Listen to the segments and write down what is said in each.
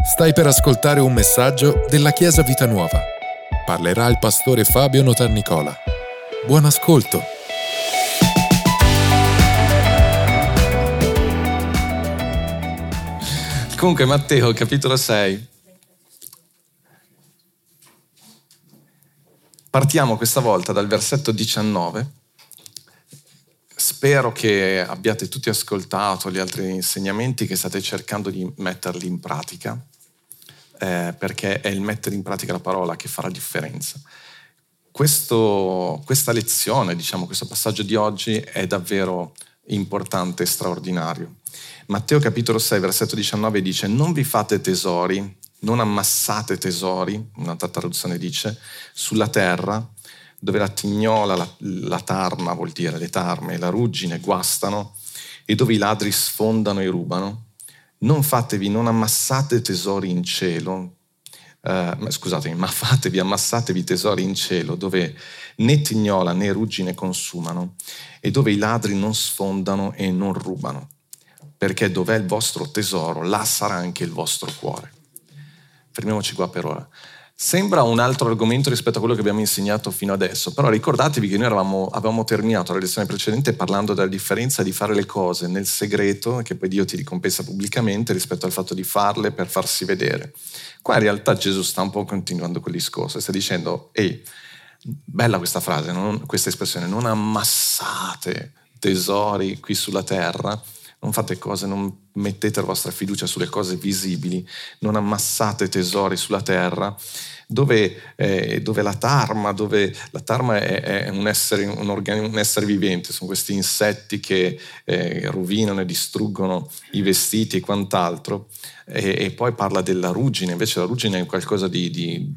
Stai per ascoltare un messaggio della Chiesa Vita Nuova. Parlerà il pastore Fabio Notarnicola. Buon ascolto. Comunque Matteo, capitolo 6. Partiamo questa volta dal versetto 19 spero che abbiate tutti ascoltato gli altri insegnamenti che state cercando di metterli in pratica, eh, perché è il mettere in pratica la parola che fa la differenza. Questo, questa lezione, diciamo, questo passaggio di oggi è davvero importante e straordinario. Matteo capitolo 6, versetto 19 dice, non vi fate tesori, non ammassate tesori, un'altra traduzione dice, sulla terra, dove la tignola, la, la tarma vuol dire le tarme la ruggine guastano e dove i ladri sfondano e rubano. Non fatevi, non ammassate tesori in cielo, eh, scusatemi, ma fatevi, ammassatevi tesori in cielo dove né tignola né ruggine consumano e dove i ladri non sfondano e non rubano, perché dov'è il vostro tesoro, là sarà anche il vostro cuore. Fermiamoci qua per ora. Sembra un altro argomento rispetto a quello che abbiamo insegnato fino adesso, però ricordatevi che noi eravamo, avevamo terminato la lezione precedente parlando della differenza di fare le cose nel segreto, che poi Dio ti ricompensa pubblicamente, rispetto al fatto di farle per farsi vedere. Qua in realtà Gesù sta un po' continuando quel discorso, sta dicendo, ehi, bella questa frase, non, questa espressione, non ammassate tesori qui sulla terra, non fate cose, non mettete la vostra fiducia sulle cose visibili, non ammassate tesori sulla terra, dove, eh, dove la tarma, dove la tarma è, è un, essere, un, organi, un, essere, vivente, sono questi insetti che eh, rovinano e distruggono i vestiti e quant'altro, e, e, poi parla della ruggine, invece la ruggine è qualcosa di, di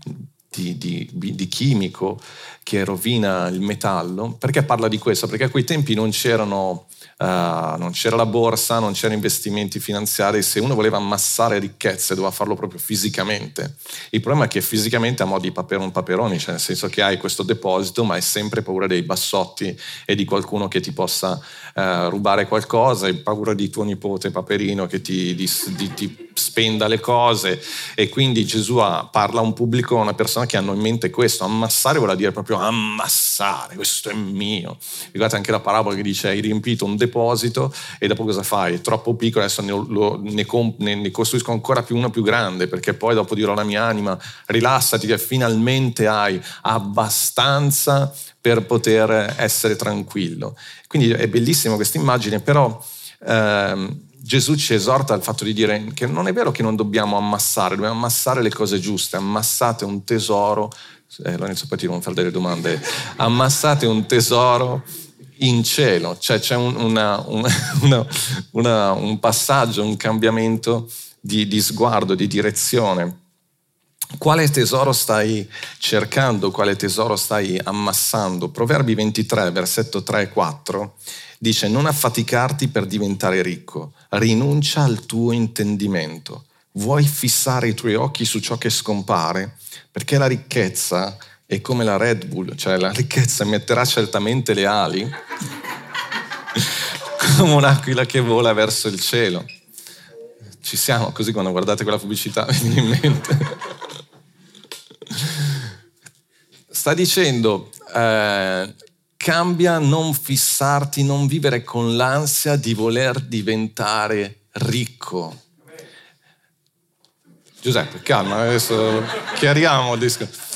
di, di, di, chimico che rovina il metallo. Perché parla di questo? Perché a quei tempi non c'erano Uh, non c'era la borsa, non c'erano investimenti finanziari, se uno voleva ammassare ricchezze doveva farlo proprio fisicamente. Il problema è che fisicamente ha mo' di paperon paperoni, cioè nel senso che hai questo deposito ma hai sempre paura dei bassotti e di qualcuno che ti possa uh, rubare qualcosa, hai paura di tuo nipote Paperino che ti, di, di, ti spenda le cose e quindi Gesù parla a un pubblico, a una persona che hanno in mente questo, ammassare vuol dire proprio ammassare, questo è mio. Ricordate anche la parabola che dice hai riempito un deposito deposito e dopo cosa fai? È troppo piccolo, adesso ne, lo, ne, ne, ne, costruisco ancora più uno più grande perché poi dopo dirò alla mia anima rilassati che finalmente hai abbastanza per poter essere tranquillo. Quindi è bellissima questa immagine, però ehm, Gesù ci esorta al fatto di dire che non è vero che non dobbiamo ammassare, dobbiamo ammassare le cose giuste, ammassate un tesoro, eh, Lorenzo poi ti non fare delle domande, ammassate un tesoro in cielo, cioè c'è un, una, una, una, un passaggio, un cambiamento di, di sguardo, di direzione. Quale tesoro stai cercando? Quale tesoro stai ammassando? Proverbi 23, versetto 3 e 4 dice non affaticarti per diventare ricco, rinuncia al tuo intendimento. Vuoi fissare i tuoi occhi su ciò che scompare? Perché la ricchezza è come la Red Bull, cioè la ricchezza metterà certamente le ali come un'aquila che vola verso il cielo. Ci siamo, così quando guardate quella pubblicità vi viene in mente. Sta dicendo, eh, cambia non fissarti, non vivere con l'ansia di voler diventare ricco. Giuseppe, calma, adesso chiariamo il discorso.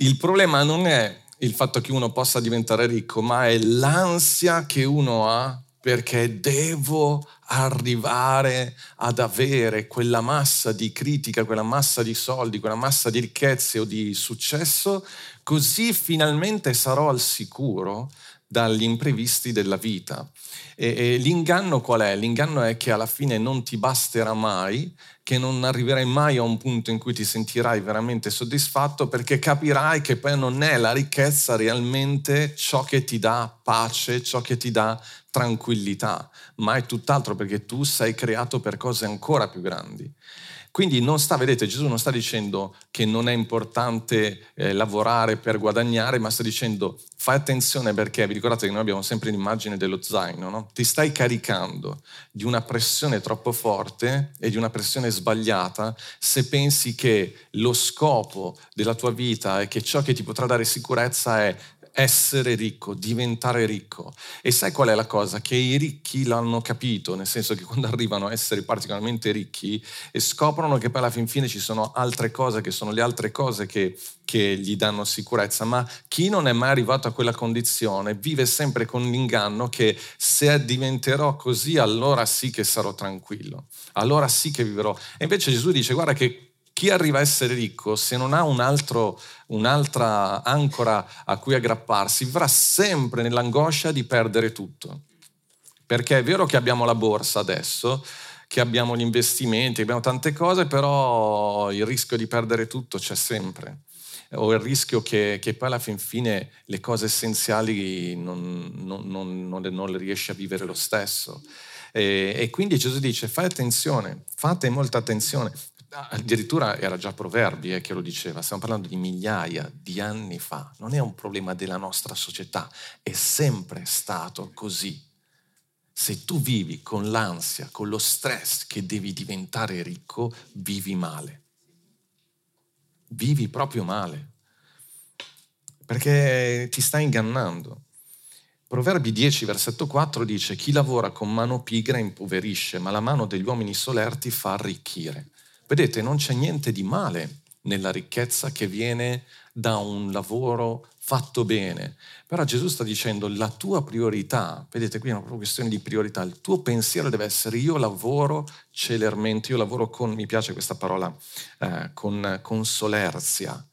Il problema non è il fatto che uno possa diventare ricco, ma è l'ansia che uno ha perché devo arrivare ad avere quella massa di critica, quella massa di soldi, quella massa di ricchezze o di successo, così finalmente sarò al sicuro dagli imprevisti della vita. E, e, l'inganno qual è? L'inganno è che alla fine non ti basterà mai, che non arriverai mai a un punto in cui ti sentirai veramente soddisfatto perché capirai che poi non è la ricchezza realmente ciò che ti dà pace, ciò che ti dà tranquillità, ma è tutt'altro perché tu sei creato per cose ancora più grandi. Quindi non sta, vedete, Gesù non sta dicendo che non è importante eh, lavorare per guadagnare, ma sta dicendo fai attenzione perché, vi ricordate che noi abbiamo sempre l'immagine dello zaino, no? Ti stai caricando di una pressione troppo forte e di una pressione sbagliata se pensi che lo scopo della tua vita e che ciò che ti potrà dare sicurezza è essere ricco, diventare ricco. E sai qual è la cosa? Che i ricchi l'hanno capito, nel senso che quando arrivano a essere particolarmente ricchi e scoprono che poi alla fin fine ci sono altre cose, che sono le altre cose che, che gli danno sicurezza, ma chi non è mai arrivato a quella condizione vive sempre con l'inganno che se diventerò così allora sì che sarò tranquillo, allora sì che vivrò. E invece Gesù dice guarda che chi arriva a essere ricco, se non ha un altro, un'altra ancora a cui aggrapparsi, vivrà sempre nell'angoscia di perdere tutto. Perché è vero che abbiamo la borsa adesso, che abbiamo gli investimenti, abbiamo tante cose, però il rischio di perdere tutto c'è sempre. O il rischio che, che poi alla fin fine le cose essenziali non, non, non, non le riesci a vivere lo stesso. E, e, quindi Gesù dice fai attenzione, fate molta attenzione, addirittura era già Proverbi eh, che lo diceva, stiamo parlando di migliaia di anni fa, non è un problema della nostra società, è sempre stato così. Se tu vivi con l'ansia, con lo stress che devi diventare ricco, vivi male. Vivi proprio male. Perché ti stai ingannando. Proverbi 10, versetto 4 dice, chi lavora con mano pigra impoverisce, ma la mano degli uomini solerti fa arricchire. Vedete, non c'è niente di male nella ricchezza che viene da un lavoro fatto bene. Però Gesù sta dicendo la tua priorità, vedete qui è una questione di priorità, il tuo pensiero deve essere io lavoro celermente, io lavoro con, mi piace questa parola, eh, con, con solerzia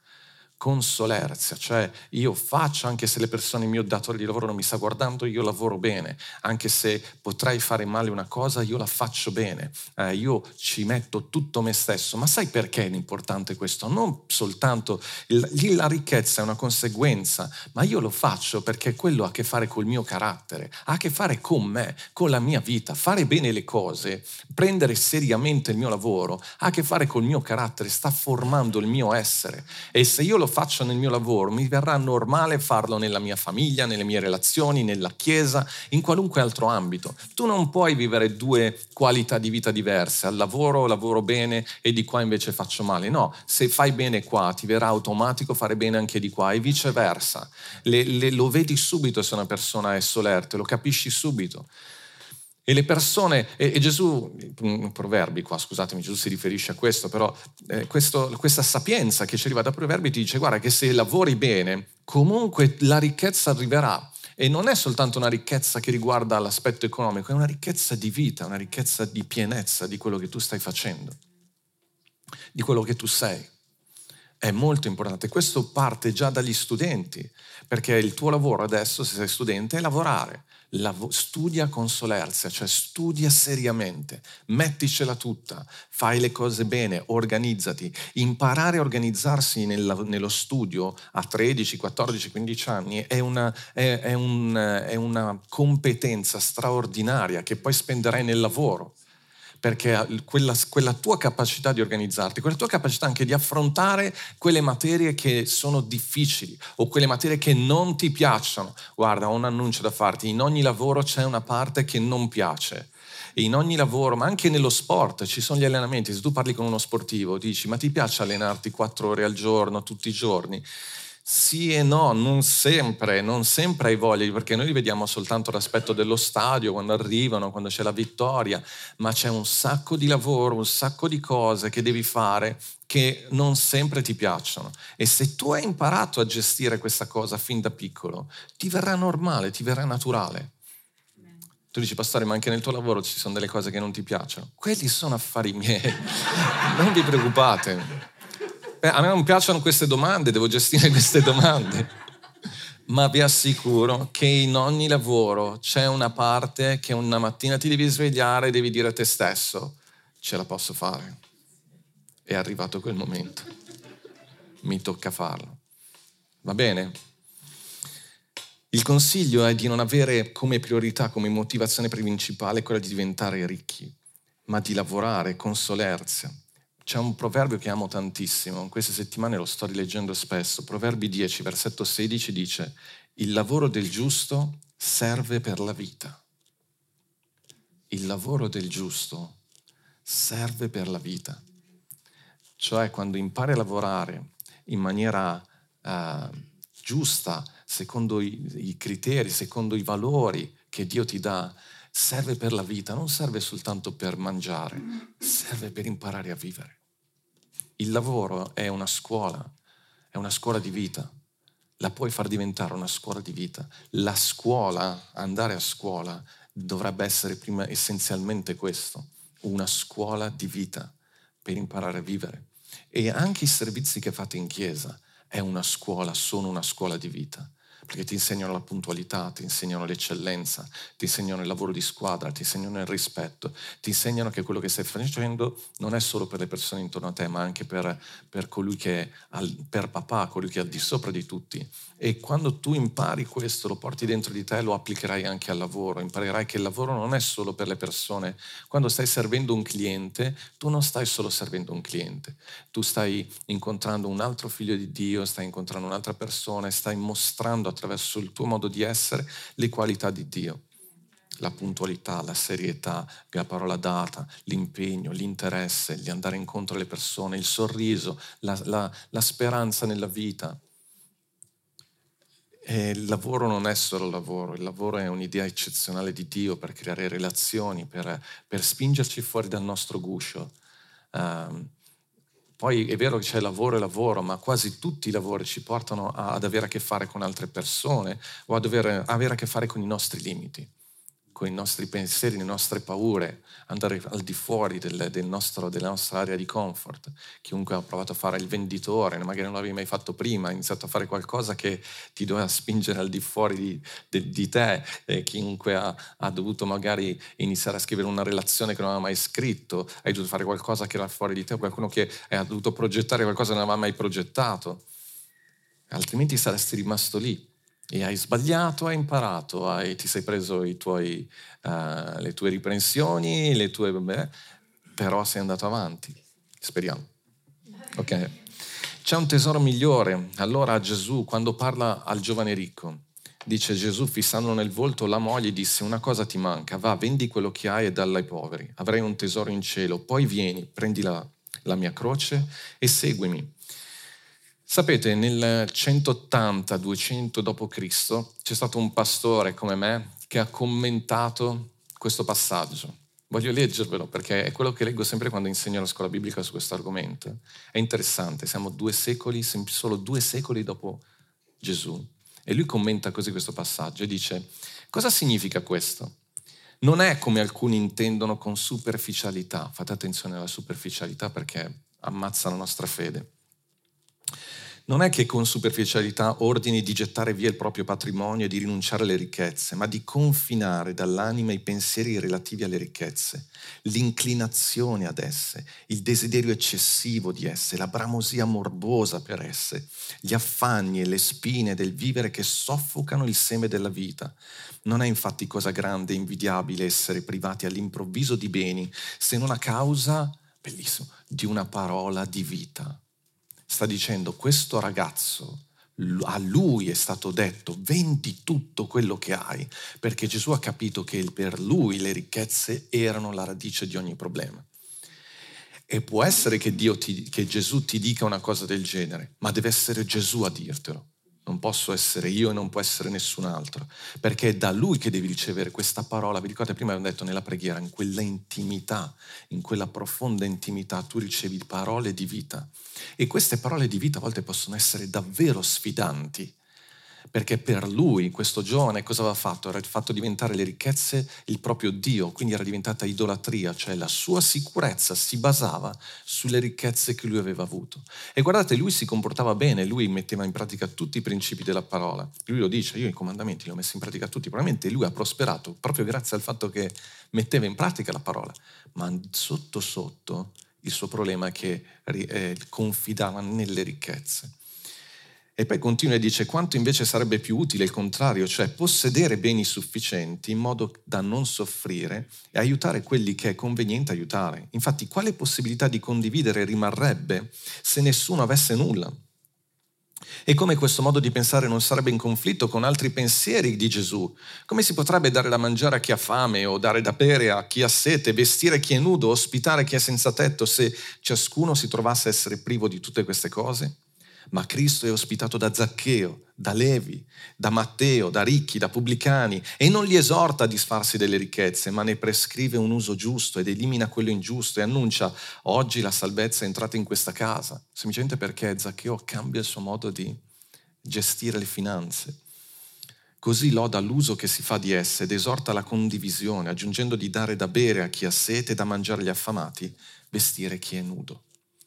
con solerzia, cioè io faccio anche se le persone, il mio datore di lavoro non mi sta guardando, io lavoro bene, anche se potrei fare male una cosa, io la faccio bene, eh, io ci metto tutto me stesso, ma sai perché è importante questo? Non soltanto il, la ricchezza è una conseguenza, ma io lo faccio perché quello ha a che fare col mio carattere, ha a che fare con me, con la mia vita, fare bene le cose, prendere seriamente il mio lavoro, ha a che fare col mio carattere, sta formando il mio essere. E se io lo faccio nel mio lavoro, mi verrà normale farlo nella mia famiglia, nelle mie relazioni, nella chiesa, in qualunque altro ambito. Tu non puoi vivere due qualità di vita diverse, al lavoro lavoro bene e di qua invece faccio male. No, se fai bene qua ti verrà automatico fare bene anche di qua e viceversa. Le, le, lo vedi subito se una persona è solerte, lo capisci subito. E le persone, e, e Gesù, proverbi qua, scusatemi, Gesù si riferisce a questo, però eh, questo, questa sapienza che ci arriva da proverbi ti dice guarda che se lavori bene, comunque la ricchezza arriverà. E non è soltanto una ricchezza che riguarda l'aspetto economico, è una ricchezza di vita, una ricchezza di pienezza di quello che tu stai facendo, di quello che tu sei. È molto importante. Questo parte già dagli studenti, perché il tuo lavoro adesso, se sei studente, è lavorare lav- studia con solerzia, cioè studia seriamente, metticela tutta, fai le cose bene, organizzati. Imparare a organizzarsi nel, nello studio a 13, 14, 15 anni è una, è, è, un, è una competenza straordinaria che poi spenderai nel lavoro perché quella, quella, tua capacità di organizzarti, quella tua capacità anche di affrontare quelle materie che sono difficili o quelle materie che non ti piacciono. Guarda, ho un annuncio da farti, in ogni lavoro c'è una parte che non piace. In ogni lavoro, ma anche nello sport, ci sono gli allenamenti. Se tu parli con uno sportivo, dici, ma ti piace allenarti quattro ore al giorno, tutti i giorni? Sì e no, non sempre, non sempre hai voglia, perché noi li vediamo soltanto l'aspetto dello stadio, quando arrivano, quando c'è la vittoria, ma c'è un sacco di lavoro, un sacco di cose che devi fare che non sempre ti piacciono. E se tu hai imparato a gestire questa cosa fin da piccolo, ti verrà normale, ti verrà naturale. Tu dici, pastore, ma anche nel tuo lavoro ci sono delle cose che non ti piacciono. Quelli sono affari miei, non vi preoccupate. Eh, a me non piacciono queste domande, devo gestire queste domande. Ma vi assicuro che in ogni lavoro c'è una parte che una mattina ti devi svegliare e devi dire a te stesso, ce la posso fare. È arrivato quel momento. Mi tocca farlo. Va bene? Il consiglio è di non avere come priorità, come motivazione principale quella di diventare ricchi, ma di lavorare con solerzia C'è un proverbio che amo tantissimo, in queste settimane lo sto rileggendo spesso. Proverbi 10, versetto 16 dice, il lavoro del giusto serve per la vita. Il lavoro del giusto serve per la vita. Cioè quando impari a lavorare in maniera uh, giusta, secondo i, i criteri, secondo i valori che Dio ti dà, serve per la vita, non serve soltanto per mangiare, serve per imparare a vivere. Il lavoro è una scuola, è una scuola di vita, la puoi far diventare una scuola di vita. La scuola, andare a scuola, dovrebbe essere prima essenzialmente questo, una scuola di vita per imparare a vivere. E anche i servizi che fate in chiesa è una scuola, sono una scuola di vita perché ti insegnano la puntualità, ti insegnano l'eccellenza, ti insegnano il lavoro di squadra, ti insegnano il rispetto, ti insegnano che quello che stai facendo non è solo per le persone intorno a te, ma anche per, per colui che è al, per papà, colui che è al di sopra di tutti. E quando tu impari questo, lo porti dentro di te, lo applicherai anche al lavoro, imparerai che il lavoro non è solo per le persone. Quando stai servendo un cliente, tu non stai solo servendo un cliente, tu stai incontrando un altro figlio di Dio, stai incontrando un'altra persona stai mostrando a attraverso il tuo modo di essere le qualità di Dio. La puntualità, la serietà, la parola data, l'impegno, l'interesse, il andare incontro alle persone, il sorriso, la, la, la speranza nella vita. E il lavoro non è solo lavoro, il lavoro è un'idea eccezionale di Dio per creare relazioni, per, per spingerci fuori dal nostro guscio. Um, poi è vero che c'è lavoro e lavoro, ma quasi tutti i lavori ci portano ad avere a che fare con altre persone o ad avere, avere a che fare con i nostri limiti con i nostri pensieri, le nostre paure, andare al di fuori del, del nostro, della nostra area di comfort. Chiunque ha provato a fare il venditore, magari non l'avevi mai fatto prima, ha iniziato a fare qualcosa che ti doveva spingere al di fuori di, di, di te, e chiunque ha, ha, dovuto magari iniziare a scrivere una relazione che non aveva mai scritto, hai dovuto fare qualcosa che era fuori di te, qualcuno che ha dovuto progettare qualcosa che non aveva mai progettato, altrimenti saresti rimasto lì e hai sbagliato, hai imparato, hai, ti sei preso tuoi, uh, le tue riprensioni, le tue, beh, però sei andato avanti. Speriamo. Ok. C'è un tesoro migliore. Allora Gesù, quando parla al giovane ricco, dice Gesù fissando nel volto la moglie, disse una cosa ti manca, va, vendi quello che hai e dalla ai poveri, avrai un tesoro in cielo, poi vieni, prendi la, la mia croce e seguimi. Sapete, nel 180-200 d.C. c'è stato un pastore come me che ha commentato questo passaggio. Voglio leggervelo perché è quello che leggo sempre quando insegno la scuola biblica su questo argomento. È interessante, siamo due secoli, solo due secoli dopo Gesù. E lui commenta così questo passaggio e dice, cosa significa questo? Non è come alcuni intendono con superficialità, fate attenzione alla superficialità perché ammazza la nostra fede non è che con superficialità ordini di gettare via il proprio patrimonio e di rinunciare alle ricchezze, ma di confinare dall'anima i pensieri relativi alle ricchezze, l'inclinazione ad esse, il desiderio eccessivo di esse, la bramosia morbosa per esse, gli affanni e le spine del vivere che soffocano il seme della vita. Non è infatti cosa grande e invidiabile essere privati all'improvviso di beni, se non a causa, bellissimo, di una parola di vita sta dicendo questo ragazzo, a lui è stato detto vendi tutto quello che hai, perché Gesù ha capito che per lui le ricchezze erano la radice di ogni problema. E può essere che, ti, che Gesù ti dica una cosa del genere, ma deve essere Gesù a dirtelo non posso essere io e non può essere nessun altro, perché è da lui che devi ricevere questa parola. Vi ricordate prima abbiamo detto nella preghiera, in quella intimità, in quella profonda intimità, tu ricevi parole di vita. E queste parole di vita a volte possono essere davvero sfidanti, perché per lui questo giovane cosa aveva fatto? Era fatto diventare le ricchezze il proprio Dio, quindi era diventata idolatria, cioè la sua sicurezza si basava sulle ricchezze che lui aveva avuto. E guardate, lui si comportava bene, lui metteva in pratica tutti i principi della parola. Lui lo dice, io i comandamenti li ho messi in pratica tutti, probabilmente lui ha prosperato proprio grazie al fatto che metteva in pratica la parola, ma sotto sotto il suo problema è che eh, confidava nelle ricchezze. E poi continua e dice quanto invece sarebbe più utile il contrario, cioè possedere beni sufficienti in modo da non soffrire e aiutare quelli che è conveniente aiutare. Infatti, quale possibilità di condividere rimarrebbe se nessuno avesse nulla? E come questo modo di pensare non sarebbe in conflitto con altri pensieri di Gesù? Come si potrebbe dare da mangiare a chi ha fame o dare da bere a chi ha sete, vestire chi è nudo, ospitare chi è senza tetto se ciascuno si trovasse a essere privo di tutte queste cose? Ma Cristo è ospitato da Zaccheo, da Levi, da Matteo, da ricchi, da pubblicani e non li esorta a disfarsi delle ricchezze, ma ne prescrive un uso giusto ed elimina quello ingiusto e annuncia oggi la salvezza è entrata in questa casa, semplicemente perché Zaccheo cambia il suo modo di gestire le finanze. Così loda l'uso che si fa di esse ed esorta la condivisione, aggiungendo di dare da bere a chi ha sete da mangiare agli affamati, vestire chi è nudo.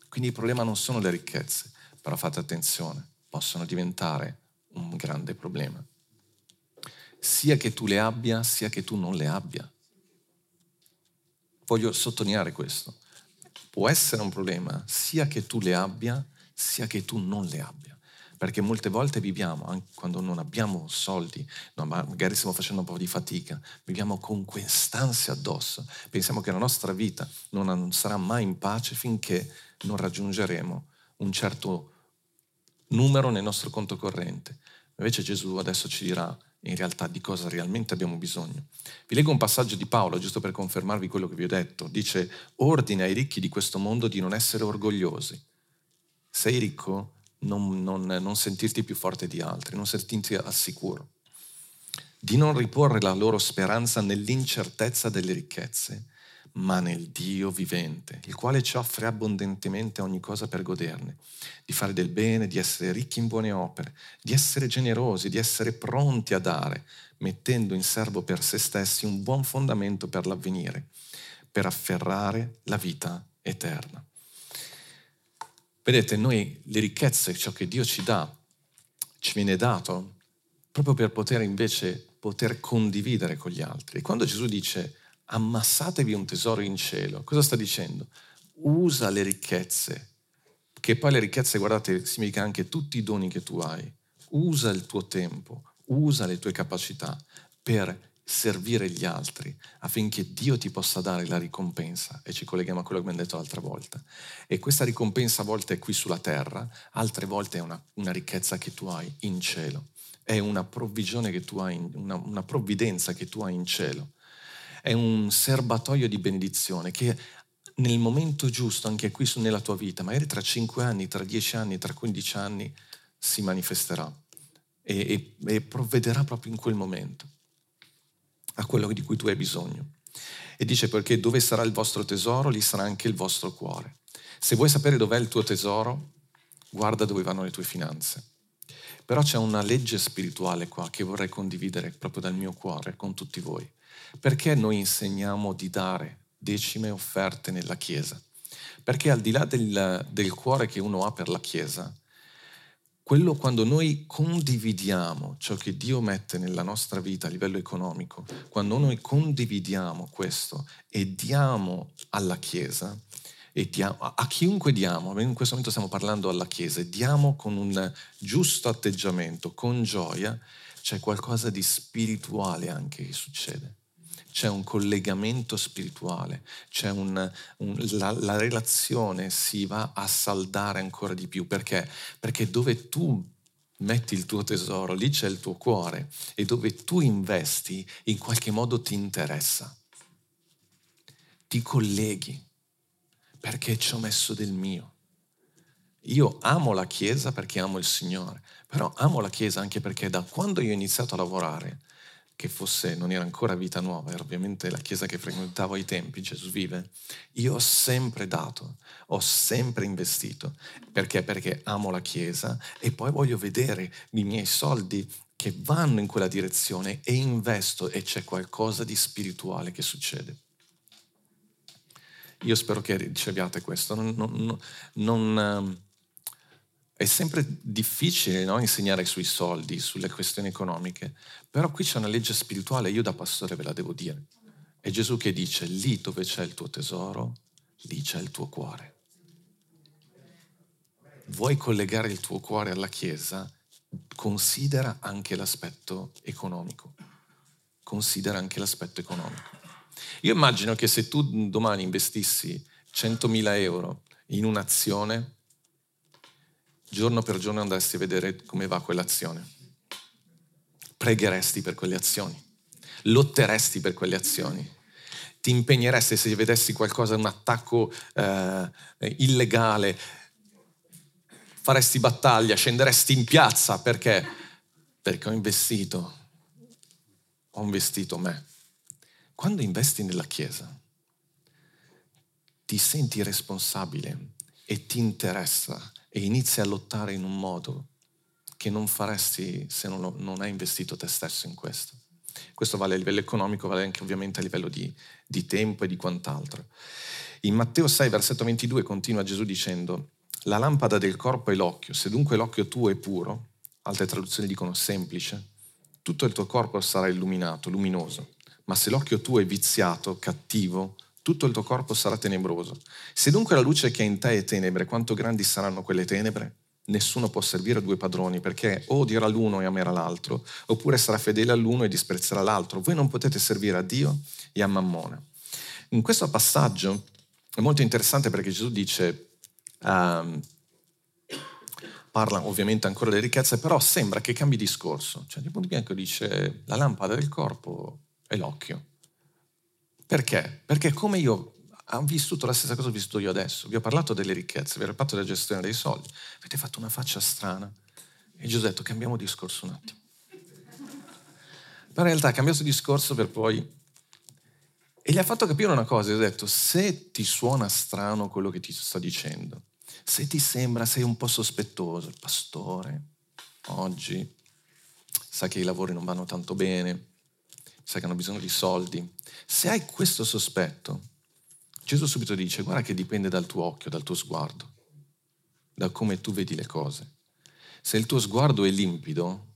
Quindi il problema non sono le ricchezze, però fate attenzione, possono diventare un grande problema. Sia che tu le abbia, sia che tu non le abbia. Voglio sottolineare questo. Può essere un problema sia che tu le abbia, sia che tu non le abbia. Perché molte volte viviamo, anche quando non abbiamo soldi, no, magari stiamo facendo un po' di fatica, viviamo con quest'ansia addosso. Pensiamo che la nostra vita non sarà mai in pace finché non raggiungeremo un certo numero nel nostro conto corrente. Invece Gesù adesso ci dirà in realtà di cosa realmente abbiamo bisogno. Vi leggo un passaggio di Paolo, giusto per confermarvi quello che vi ho detto. Dice, ordine ai ricchi di questo mondo di non essere orgogliosi. Sei ricco, non, non, non sentirti più forte di altri, non sentirti al sicuro. Di non riporre la loro speranza nell'incertezza delle ricchezze, ma nel Dio vivente, il quale ci offre abbondantemente ogni cosa per goderne, di fare del bene, di essere ricchi in buone opere, di essere generosi, di essere pronti a dare, mettendo in serbo per se stessi un buon fondamento per l'avvenire, per afferrare la vita eterna. Vedete, noi le ricchezze, ciò che Dio ci dà, ci viene dato proprio per poter invece poter condividere con gli altri. E quando Gesù dice ammassatevi un tesoro in cielo. Cosa sta dicendo? Usa le ricchezze, che poi le ricchezze, guardate, significa anche tutti i doni che tu hai. Usa il tuo tempo, usa le tue capacità per servire gli altri affinché Dio ti possa dare la ricompensa e ci colleghiamo a quello che abbiamo detto l'altra volta. E questa ricompensa a volte è qui sulla terra, altre volte è una, una ricchezza che tu hai in cielo, è una provvigione che tu hai, in, una, una provvidenza che tu hai in cielo è un serbatoio di benedizione che nel momento giusto, anche qui nella tua vita, magari tra 5 anni, tra 10 anni, tra 15 anni, si manifesterà e, e, e provvederà proprio in quel momento a quello di cui tu hai bisogno. E dice perché dove sarà il vostro tesoro, lì sarà anche il vostro cuore. Se vuoi sapere dov'è il tuo tesoro, guarda dove vanno le tue finanze. Però c'è una legge spirituale qua che vorrei condividere proprio dal mio cuore con tutti voi. Perché noi insegniamo di dare decime offerte nella Chiesa? Perché al di là del, del cuore che uno ha per la Chiesa, quello quando noi condividiamo ciò che Dio mette nella nostra vita a livello economico, quando noi condividiamo questo e diamo alla Chiesa, e diamo, a chiunque diamo, in questo momento stiamo parlando alla Chiesa, e diamo con un giusto atteggiamento, con gioia, c'è qualcosa di spirituale anche che succede c'è un collegamento spirituale, c'è un, un, la, la relazione si va a saldare ancora di più. Perché? Perché dove tu metti il tuo tesoro, lì c'è il tuo cuore e dove tu investi in qualche modo ti interessa. Ti colleghi perché ci ho messo del mio. Io amo la Chiesa perché amo il Signore, però amo la Chiesa anche perché da quando io ho iniziato a lavorare che fosse, non era ancora vita nuova, era ovviamente la chiesa che frequentavo ai tempi, Gesù vive, io ho sempre dato, ho sempre investito. Perché? Perché amo la chiesa e poi voglio vedere i miei soldi che vanno in quella direzione e investo e c'è qualcosa di spirituale che succede. Io spero che riceviate questo. Non, non, non, ehm, è sempre difficile no? insegnare sui soldi, sulle questioni economiche, però qui c'è una legge spirituale, io da pastore ve la devo dire. È Gesù che dice, lì dove c'è il tuo tesoro, lì c'è il tuo cuore. Vuoi collegare il tuo cuore alla Chiesa? considera anche l'aspetto economico. Considera anche l'aspetto economico. Io immagino che se tu domani investissi 100.000 euro in un'azione, giorno per giorno andresti a vedere come va quell'azione. Pregheresti per quelle azioni, lotteresti per quelle azioni, ti impegneresti se vedessi qualcosa, un attacco eh, illegale, faresti battaglia, scenderesti in piazza perché? Perché ho investito, ho investito me. Quando investi nella Chiesa, ti senti responsabile e ti interessa e inizi a lottare in un modo che non faresti se non, non hai investito te stesso in questo. Questo vale a livello economico, vale anche ovviamente a livello di, di tempo e di quant'altro. In Matteo 6, versetto 22, continua Gesù dicendo, la lampada del corpo è l'occhio, se dunque l'occhio tuo è puro, altre traduzioni dicono semplice, tutto il tuo corpo sarà illuminato, luminoso, ma se l'occhio tuo è viziato, cattivo, tutto il tuo corpo sarà tenebroso. Se dunque la luce che è in te è tenebre, quanto grandi saranno quelle tenebre? Nessuno può servire a due padroni perché o odierà l'uno e amerà l'altro, oppure sarà fedele all'uno e disprezzerà l'altro. Voi non potete servire a Dio e a Mammona. In questo passaggio è molto interessante perché Gesù dice, um, parla ovviamente ancora delle ricchezze, però sembra che cambi discorso. Cioè, di punto bianco dice, la lampada del corpo è l'occhio. Perché? Perché come io ho vissuto la stessa cosa che ho vissuto io adesso, vi ho parlato delle ricchezze, vi ho parlato della gestione dei soldi, avete fatto una faccia strana. E Gesù ha detto cambiamo discorso un attimo. Però in realtà ha cambiato discorso per poi... E gli ha fatto capire una cosa, gli ha detto se ti suona strano quello che ti sto dicendo, se ti sembra, sei un po' sospettoso, il pastore oggi sa che i lavori non vanno tanto bene, sa che hanno bisogno di soldi, se hai questo sospetto, Gesù subito dice, guarda che dipende dal tuo occhio, dal tuo sguardo, da come tu vedi le cose. Se il tuo sguardo è limpido,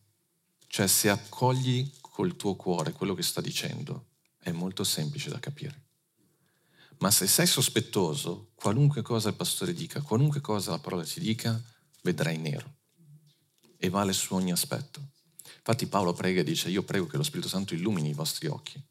cioè se accogli col tuo cuore quello che sta dicendo, è molto semplice da capire. Ma se sei sospettoso, qualunque cosa il pastore dica, qualunque cosa la parola ti dica, vedrai nero. E vale su ogni aspetto. Infatti Paolo prega e dice, io prego che lo Spirito Santo illumini i vostri occhi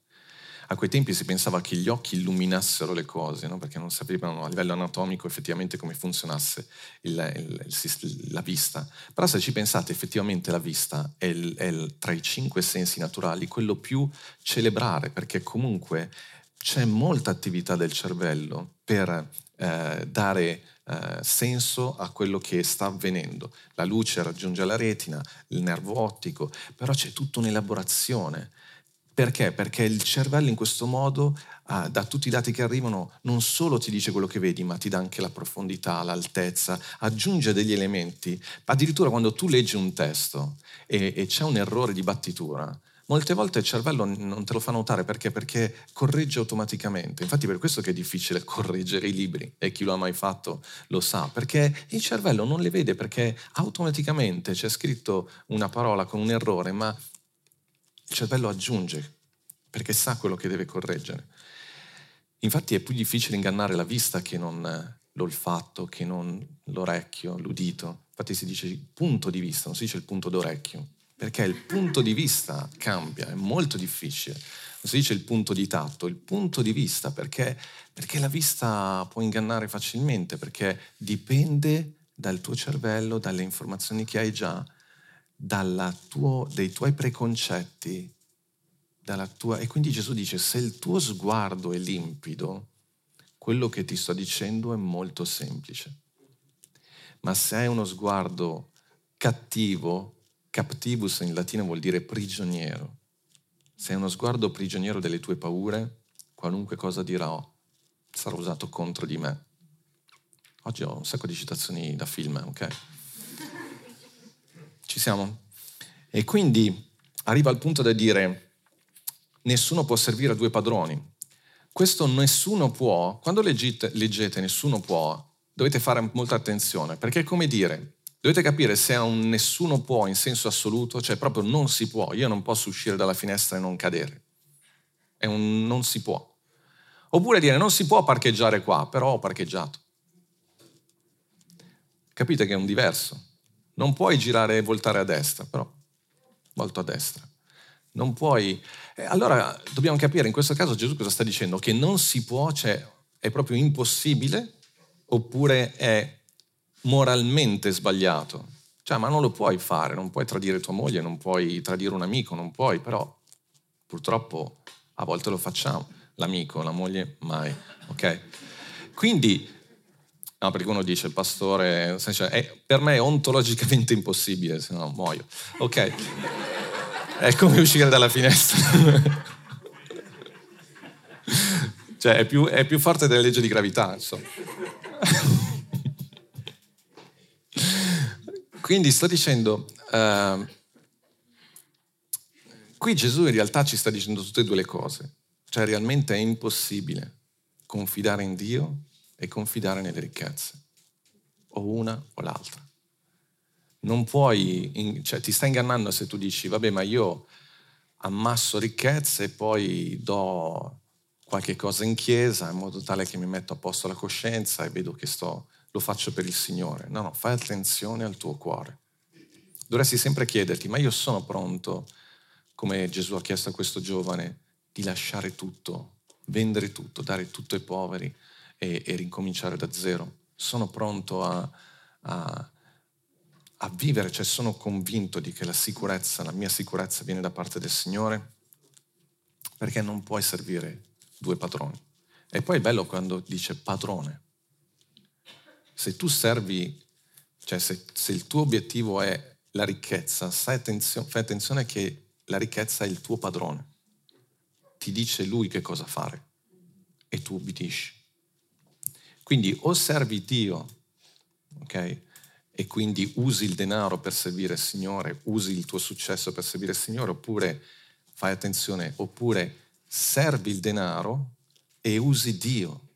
a quei tempi si pensava che gli occhi illuminassero le cose, no? perché non sapevano a livello anatomico effettivamente come funzionasse il, il, il, la vista. Però se ci pensate, effettivamente la vista è, è tra i cinque sensi naturali quello più celebrare, perché comunque c'è molta attività del cervello per eh, dare eh, senso a quello che sta avvenendo. La luce raggiunge la retina, il nervo ottico, però c'è tutta un'elaborazione perché? Perché il cervello in questo modo, ah, da tutti i dati che arrivano, non solo ti dice quello che vedi, ma ti dà anche la profondità, l'altezza, aggiunge degli elementi. Addirittura quando tu leggi un testo e, e c'è un errore di battitura, molte volte il cervello non te lo fa notare perché? Perché corregge automaticamente. Infatti per questo che è difficile correggere i libri e chi lo ha mai fatto lo sa, perché il cervello non le vede perché automaticamente c'è scritto una parola con un errore, ma il cervello aggiunge perché sa quello che deve correggere. Infatti è più difficile ingannare la vista che non l'olfatto, che non l'orecchio, l'udito. Infatti si dice il punto di vista, non si dice il punto d'orecchio, perché il punto di vista cambia, è molto difficile. Non si dice il punto di tatto, il punto di vista, perché, perché la vista può ingannare facilmente, perché dipende dal tuo cervello, dalle informazioni che hai già tuo, dai tuoi preconcetti, tua, e quindi Gesù dice, se il tuo sguardo è limpido, quello che ti sto dicendo è molto semplice. Ma se hai uno sguardo cattivo, captivus in latino vuol dire prigioniero, se hai uno sguardo prigioniero delle tue paure, qualunque cosa dirò sarà usato contro di me. Oggi ho un sacco di citazioni da film, ok? Ci siamo? E quindi arriva al punto da dire, nessuno può servire a due padroni. Questo nessuno può, quando leggete, leggete nessuno può, dovete fare molta attenzione, perché è come dire, dovete capire se è un nessuno può in senso assoluto, cioè proprio non si può, io non posso uscire dalla finestra e non cadere. È un non si può. Oppure dire non si può parcheggiare qua, però ho parcheggiato. Capite che è un diverso. Non puoi girare e voltare a destra, però volto a destra. Non puoi... Eh, allora dobbiamo capire in questo caso Gesù cosa sta dicendo? Che non si può, cioè è proprio impossibile oppure è moralmente sbagliato. Cioè, ma non lo puoi fare, non puoi tradire tua moglie, non puoi tradire un amico, non puoi, però purtroppo a volte lo facciamo. L'amico, la moglie, mai. Ok? Quindi, no, perché uno dice, pastore, cioè, è, per me è ontologicamente impossibile, se no muoio. Ok? È come uscire dalla finestra. cioè, è più, è più forte della legge di gravità, insomma. Quindi sto dicendo, uh, qui Gesù in realtà ci sta dicendo tutte e due le cose, cioè realmente è impossibile confidare in Dio e confidare nelle ricchezze, o una o l'altra. Non puoi, cioè ti sta ingannando se tu dici, vabbè ma io ammasso ricchezze e poi do qualche cosa in chiesa in modo tale che mi metto a posto la coscienza e vedo che sto lo faccio per il Signore. No, no, fai attenzione al tuo cuore. Dovresti sempre chiederti, ma io sono pronto, come Gesù ha chiesto a questo giovane, di lasciare tutto, vendere tutto, dare tutto ai poveri e, e ricominciare da zero? Sono pronto a, a, a vivere, cioè sono convinto di che la sicurezza, la mia sicurezza viene da parte del Signore? Perché non puoi servire due padroni. E poi è bello quando dice padrone se tu servi, cioè se, se il tuo obiettivo è la ricchezza, attenzio, fai attenzione che la ricchezza è il tuo padrone. Ti dice lui che cosa fare e tu obbedisci. Quindi o servi Dio, ok? E quindi usi il denaro per servire il Signore, usi il tuo successo per servire il Signore, oppure fai attenzione, oppure servi il denaro e usi Dio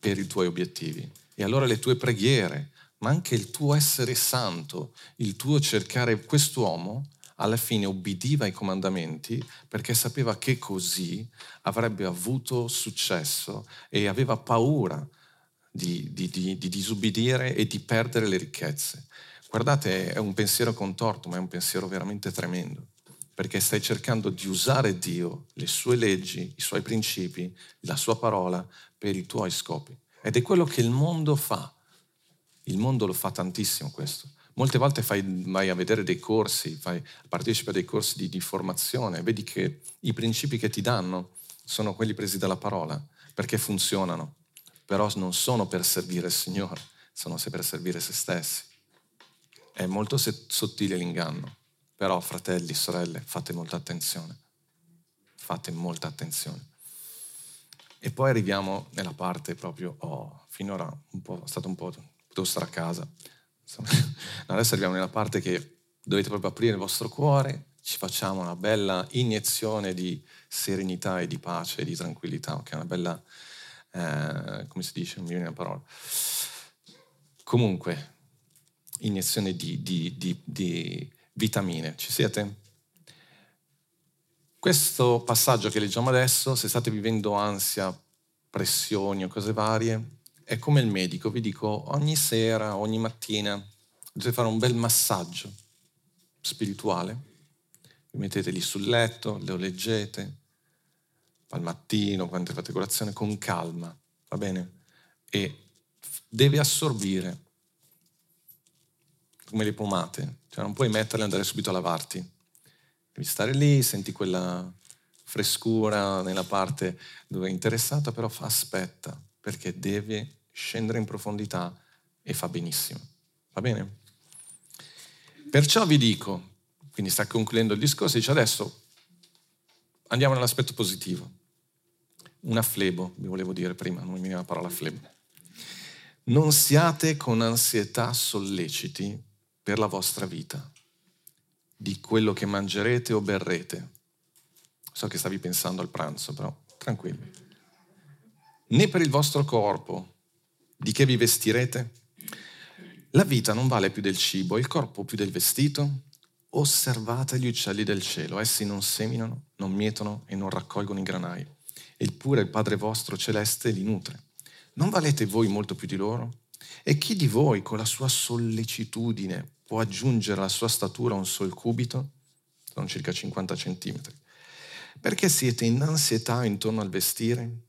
per i tuoi obiettivi. E allora le tue preghiere, ma anche il tuo essere santo, il tuo cercare quest'uomo, alla fine ubbidiva ai comandamenti perché sapeva che così avrebbe avuto successo e aveva paura di, di, di, di disubbidire e di perdere le ricchezze. Guardate, è un pensiero contorto, ma è un pensiero veramente tremendo perché stai cercando di usare Dio, le sue leggi, i suoi principi, la sua parola per i tuoi scopi. Ed è quello che il mondo fa. Il mondo lo fa tantissimo questo. Molte volte fai, vai a vedere dei corsi, fai, partecipi a dei corsi di, di formazione, vedi che i principi che ti danno sono quelli presi dalla parola, perché funzionano, però non sono per servire il Signore, sono per servire se stessi. È molto sottile l'inganno. Però, fratelli, sorelle, fate molta attenzione. Fate molta attenzione. E poi arriviamo nella parte proprio, oh, finora un po', è stato un po', potevo stare a casa. Adesso arriviamo nella parte che dovete proprio aprire il vostro cuore, ci facciamo una bella iniezione di serenità e di pace e di tranquillità, è una bella, eh, come si dice, non mi viene la parola. Comunque, iniezione di, di, di, di vitamine. Ci siete? Questo passaggio che leggiamo adesso, se state vivendo ansia, pressioni o cose varie, è come il medico, vi dico ogni sera, ogni mattina, dovete fare un bel massaggio spirituale, vi mettete lì sul letto, lo leggete, al mattino, quando fate colazione, con calma, va bene? E deve assorbire come le pomate, cioè non puoi metterle e andare subito a lavarti. Devi stare lì, senti quella frescura nella parte dove è interessata, però fa aspetta, perché deve scendere in profondità e fa benissimo. Va bene? Perciò vi dico, quindi sta concludendo il discorso, dice adesso andiamo nell'aspetto positivo. Un afflebo, vi volevo dire prima, non mi viene la parola afflebo. Non siate con ansietà solleciti per la vostra vita, di quello che mangerete o berrete. So che stavi pensando al pranzo, però tranquilli. Né per il vostro corpo, di che vi vestirete? La vita non vale più del cibo, il corpo più del vestito? Osservate gli uccelli del cielo, essi non seminano, non mietono e non raccolgono i granai, eppure il Padre vostro celeste li nutre. Non valete voi molto più di loro? E chi di voi con la sua sollecitudine può aggiungere alla sua statura un sol cubito? Sono circa 50 centimetri. Perché siete in ansietà intorno al vestire?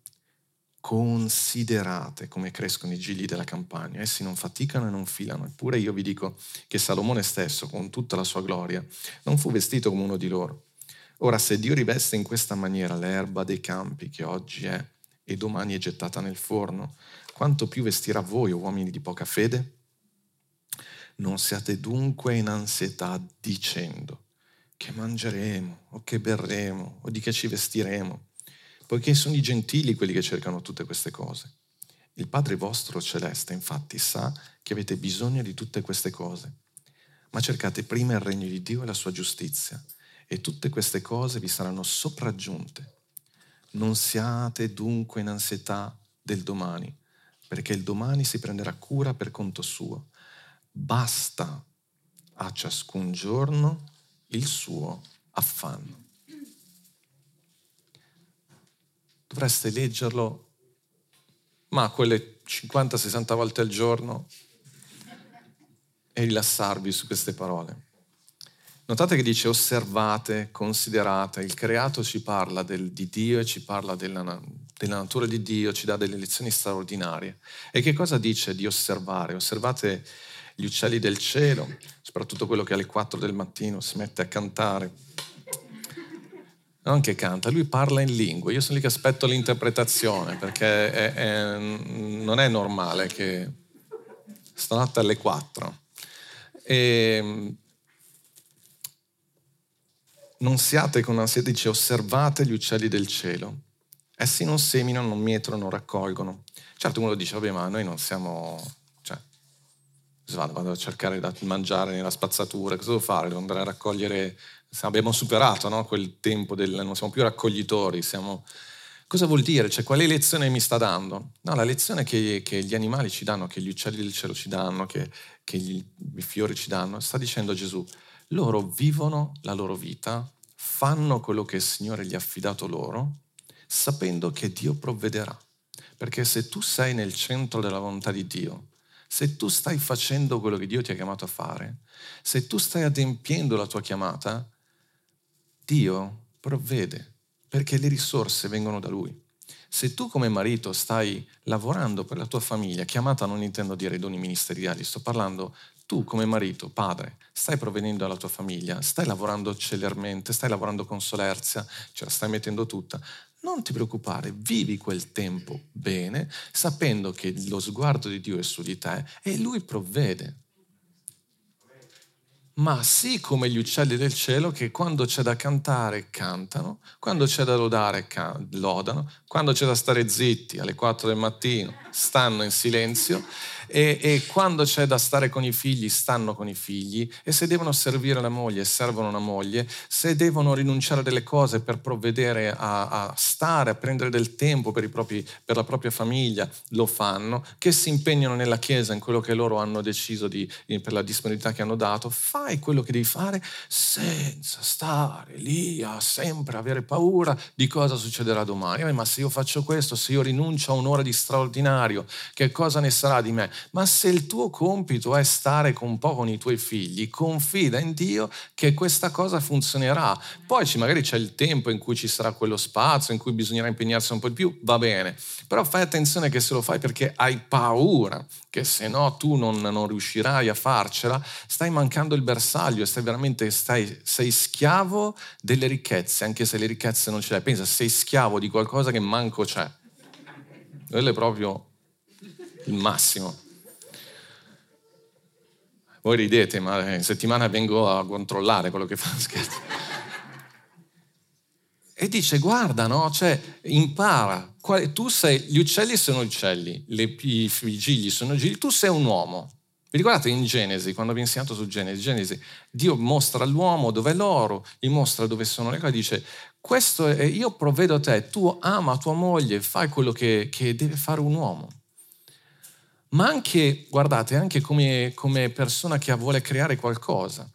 Considerate come crescono i gigli della campagna, essi non faticano e non filano. Eppure io vi dico che Salomone stesso, con tutta la sua gloria, non fu vestito come uno di loro. Ora, se Dio riveste in questa maniera l'erba dei campi che oggi è e domani è gettata nel forno, quanto più vestirà voi, uomini di poca fede? Non siate dunque in ansietà dicendo che mangeremo o che berremo o di che ci vestiremo, poiché sono i gentili quelli che cercano tutte queste cose. Il Padre vostro celeste infatti sa che avete bisogno di tutte queste cose, ma cercate prima il regno di Dio e la sua giustizia e tutte queste cose vi saranno sopraggiunte. Non siate dunque in ansietà del domani, perché il domani si prenderà cura per conto suo. Basta a ciascun giorno il suo affanno. Dovreste leggerlo, ma quelle 50-60 volte al giorno e rilassarvi su queste parole. Notate che dice osservate, considerate, il creato ci parla del, di Dio e ci parla della, della natura di Dio, ci dà delle lezioni straordinarie. E che cosa dice di osservare? Osservate gli uccelli del cielo, soprattutto quello che alle 4 del mattino si mette a cantare. Non che canta, lui parla in lingue. Io sono lì che aspetto l'interpretazione perché è, è, non è normale che stanotte alle 4. E non siate con ansietà, dice osservate gli uccelli del cielo. Essi non seminano, non mietrono, non raccolgono. Certo uno dice, vabbè, ma noi non siamo... Cioè, vado, vado a cercare da mangiare nella spazzatura, cosa devo fare? Devo andare a raccogliere... Abbiamo superato no? quel tempo del... non siamo più raccoglitori, siamo... Cosa vuol dire? Cioè, quale lezione mi sta dando? No, la lezione che, che, gli animali ci danno, che gli uccelli del cielo ci danno, che, che gli, i fiori ci danno, sta dicendo Gesù, loro vivono la loro vita, fanno quello che il Signore gli ha affidato loro, sapendo che Dio provvederà. Perché se tu sei nel centro della volontà di Dio, se tu stai facendo quello che Dio ti ha chiamato a fare, se tu stai adempiendo la tua chiamata, Dio provvede, perché le risorse vengono da Lui. Se tu come marito stai lavorando per la tua famiglia, chiamata non intendo dire doni ministeriali, sto parlando tu come marito, padre, stai provvedendo alla tua famiglia, stai lavorando celermente, stai lavorando con solerzia, ce la stai mettendo tutta, non ti preoccupare, vivi quel tempo bene, sapendo che lo sguardo di Dio è su di te e Lui provvede. Ma sì come gli uccelli del cielo che quando c'è da cantare cantano, quando c'è da lodare can- lodano, quando c'è da stare zitti alle 4 del mattino stanno in silenzio e, e, quando c'è da stare con i figli, stanno con i figli e se devono servire la moglie, servono una moglie, se devono rinunciare a delle cose per provvedere a, a stare, a prendere del tempo per, propri, per, la propria famiglia, lo fanno, che si impegnano nella Chiesa in quello che loro hanno deciso di, per la disponibilità che hanno dato, fai quello che devi fare senza stare lì a sempre avere paura di cosa succederà domani. Ma se io faccio questo, se io rinuncio a un'ora di straordinario, che cosa ne sarà di me? Ma se il tuo compito è stare un po' con i tuoi figli, confida in Dio che questa cosa funzionerà. Poi magari c'è il tempo in cui ci sarà quello spazio, in cui bisognerà impegnarsi un po' di più, va bene, però fai attenzione che se lo fai perché hai paura, che se no tu non, non riuscirai a farcela, stai mancando il bersaglio stai veramente, stai, sei schiavo delle ricchezze, anche se le ricchezze non ce le hai. Pensa, sei schiavo di qualcosa che manco c'è. Quello è proprio il massimo. Voi ridete, ma in settimana vengo a controllare quello che fa, scherzo. E dice, guarda, no? Cioè, impara. Tu sei, gli uccelli sono uccelli, le, i gigli sono gigli, tu sei un uomo. Vi ricordate in Genesi, quando vi ho insegnato su Genesi, Genesi, Dio mostra all'uomo dove è l'oro, gli mostra dove sono le cose, dice, questo è, io provvedo a te, tu ama tua moglie, fai quello che, che deve fare un uomo ma anche, guardate, anche come, come persona che vuole creare qualcosa.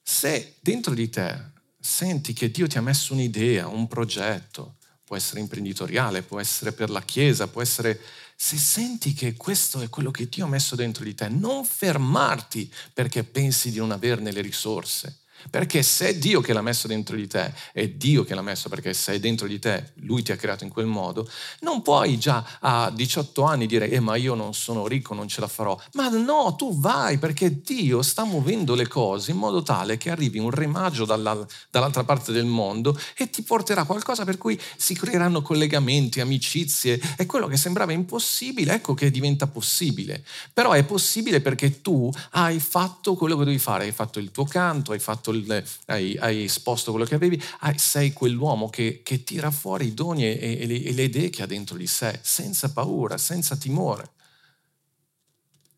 Se dentro di te senti che Dio ti ha messo un'idea, un progetto, può essere imprenditoriale, può essere per la Chiesa, può essere... Se senti che questo è quello che Dio ha messo dentro di te, non fermarti perché pensi di non averne le risorse perché se è Dio che l'ha messo dentro di te, è Dio che l'ha messo perché sei dentro di te, Lui ti ha creato in quel modo, non puoi già a 18 anni dire, eh ma io non sono ricco, non ce la farò. Ma no, tu vai perché Dio sta muovendo le cose in modo tale che arrivi un remaggio dalla, dall'altra parte del mondo e ti porterà qualcosa per cui si creeranno collegamenti, amicizie. E quello che sembrava impossibile, ecco che diventa possibile. Però è possibile perché tu hai fatto quello che devi fare, hai fatto il tuo canto, hai fatto il, hai, hai, esposto quello che avevi, hai, sei quell'uomo che, che, tira fuori i doni e, e, le, e le idee che ha dentro di sé, senza paura, senza timore.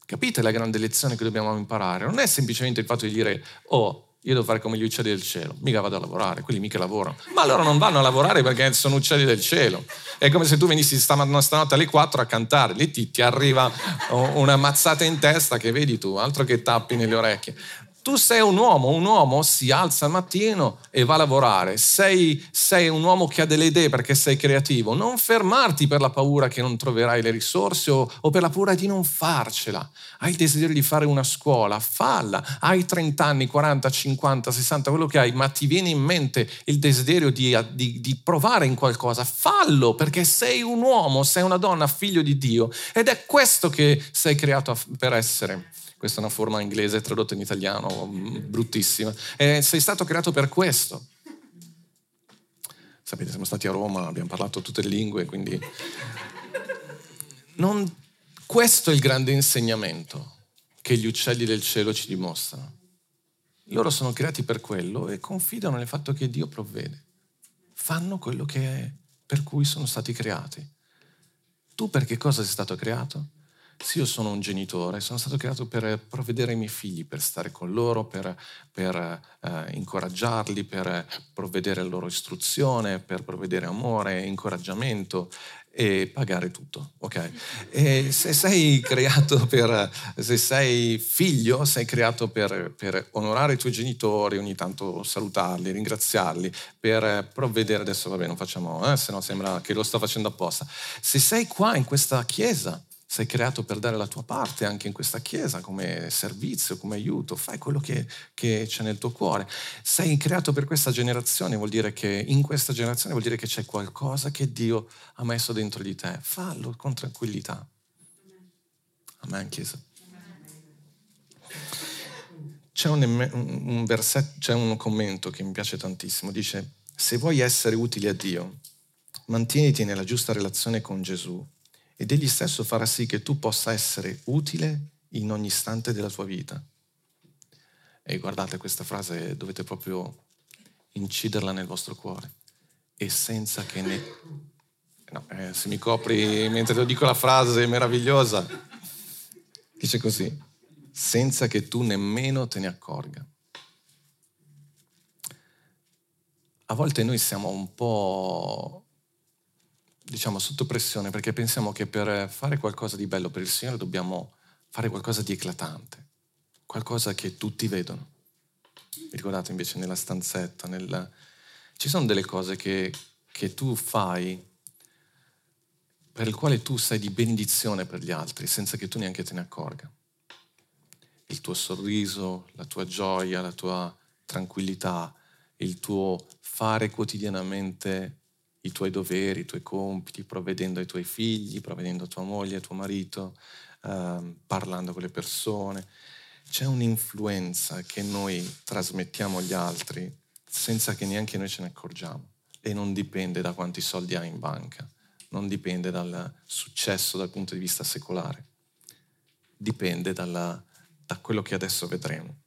Capite la grande lezione che dobbiamo imparare? Non è semplicemente il fatto di dire, oh, io devo fare come gli uccelli del cielo, mica vado a lavorare, quelli mica lavorano. Ma loro non vanno a lavorare perché sono uccelli del cielo. È come se tu venissi stanotte alle 4 a cantare, lì ti, ti arriva una mazzata in testa che vedi tu, altro che tappi nelle orecchie. Tu sei un uomo, un uomo si alza al mattino e va a lavorare, sei, sei, un uomo che ha delle idee perché sei creativo, non fermarti per la paura che non troverai le risorse o, o per la paura di non farcela. Hai il desiderio di fare una scuola, falla. Hai 30 anni, 40, 50, 60, quello che hai, ma ti viene in mente il desiderio di, di, di provare in qualcosa, fallo perché sei un uomo, sei una donna, figlio di Dio. Ed è questo che sei creato per essere questa è una forma inglese tradotta in italiano, mm, bruttissima. E sei stato creato per questo. Sapete, siamo stati a Roma, abbiamo parlato tutte le lingue, quindi... Non... Questo è il grande insegnamento che gli uccelli del cielo ci dimostrano. Loro sono creati per quello e confidano nel fatto che Dio provvede. Fanno quello che è, per cui sono stati creati. Tu per che cosa sei stato creato? Se io sono un genitore, sono stato creato per provvedere ai miei figli, per stare con loro, per, per eh, incoraggiarli, per provvedere alla loro istruzione, per provvedere amore, incoraggiamento e pagare tutto, ok? E se sei creato per, se sei figlio, sei creato per, per, onorare i tuoi genitori, ogni tanto salutarli, ringraziarli, per provvedere, adesso vabbè non facciamo, eh, se no sembra che lo sto facendo apposta. Se sei qua in questa chiesa, sei creato per dare la tua parte anche in questa chiesa come servizio, come aiuto, fai quello che, che, c'è nel tuo cuore. Sei creato per questa generazione, vuol dire che in questa generazione vuol dire che c'è qualcosa che Dio ha messo dentro di te. Fallo con tranquillità. Amen, Chiesa. C'è un, un, versetto, c'è un commento che mi piace tantissimo, dice, se vuoi essere utile a Dio, mantieniti nella giusta relazione con Gesù ed egli stesso farà sì che tu possa essere utile in ogni istante della tua vita. E guardate questa frase, dovete proprio inciderla nel vostro cuore e senza che ne... No, eh, se mi copri mentre ti dico la frase meravigliosa, dice così, senza che tu nemmeno te ne accorga. A volte noi siamo un po' diciamo, sotto pressione perché pensiamo che per fare qualcosa di bello per il Signore dobbiamo fare qualcosa di eclatante, qualcosa che tutti vedono. Vi ricordate invece nella stanzetta, nel... ci sono delle cose che, che tu fai per il quale tu sei di benedizione per gli altri senza che tu neanche te ne accorga. Il tuo sorriso, la tua gioia, la tua tranquillità, il tuo fare quotidianamente i tuoi doveri, i tuoi compiti, provvedendo ai tuoi figli, provvedendo a tua moglie, a tuo marito, eh, parlando con le persone. C'è un'influenza che noi trasmettiamo agli altri senza che neanche noi ce ne accorgiamo e non dipende da quanti soldi hai in banca, non dipende dal successo dal punto di vista secolare, dipende dalla, da quello che adesso vedremo.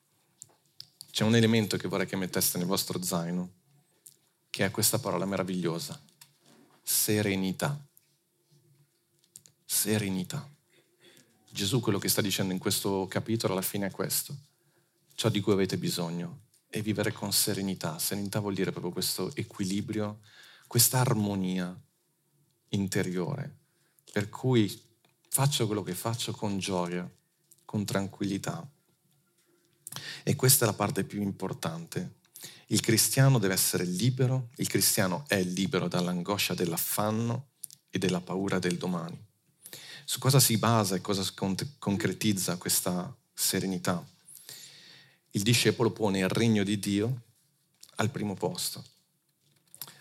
C'è un elemento che vorrei che metteste nel vostro zaino, che è questa parola meravigliosa, serenità. Serenità. Gesù quello che sta dicendo in questo capitolo alla fine è questo. Ciò di cui avete bisogno è vivere con serenità. Serenità vuol dire proprio questo equilibrio, questa armonia interiore, per cui faccio quello che faccio con gioia, con tranquillità. E questa è la parte più importante. Il cristiano deve essere libero, il cristiano è libero dall'angoscia dell'affanno e della paura del domani. Su cosa si basa e cosa concretizza questa serenità? Il discepolo pone il regno di Dio al primo posto.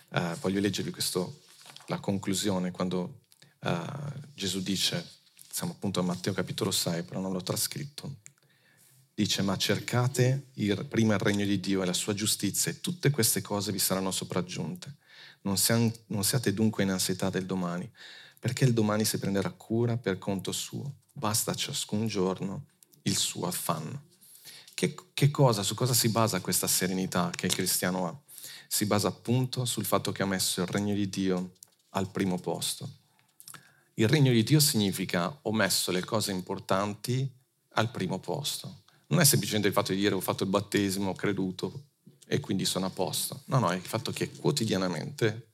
Uh, voglio leggervi questo, la conclusione quando uh, Gesù dice, siamo appunto a Matteo capitolo 6, però non l'ho trascritto, dice ma cercate il, prima il regno di Dio e la sua giustizia e tutte queste cose vi saranno sopraggiunte. Non, sian, non siate dunque in ansietà del domani, perché il domani si prenderà cura per conto suo. Basta ciascun giorno il suo affanno. Che, che cosa, su cosa si basa questa serenità che il cristiano ha? Si basa appunto sul fatto che ha messo il regno di Dio al primo posto. Il regno di Dio significa ho messo le cose importanti al primo posto. Non è semplicemente il fatto di dire ho fatto il battesimo, ho creduto e quindi sono a posto. No, no, è il fatto che quotidianamente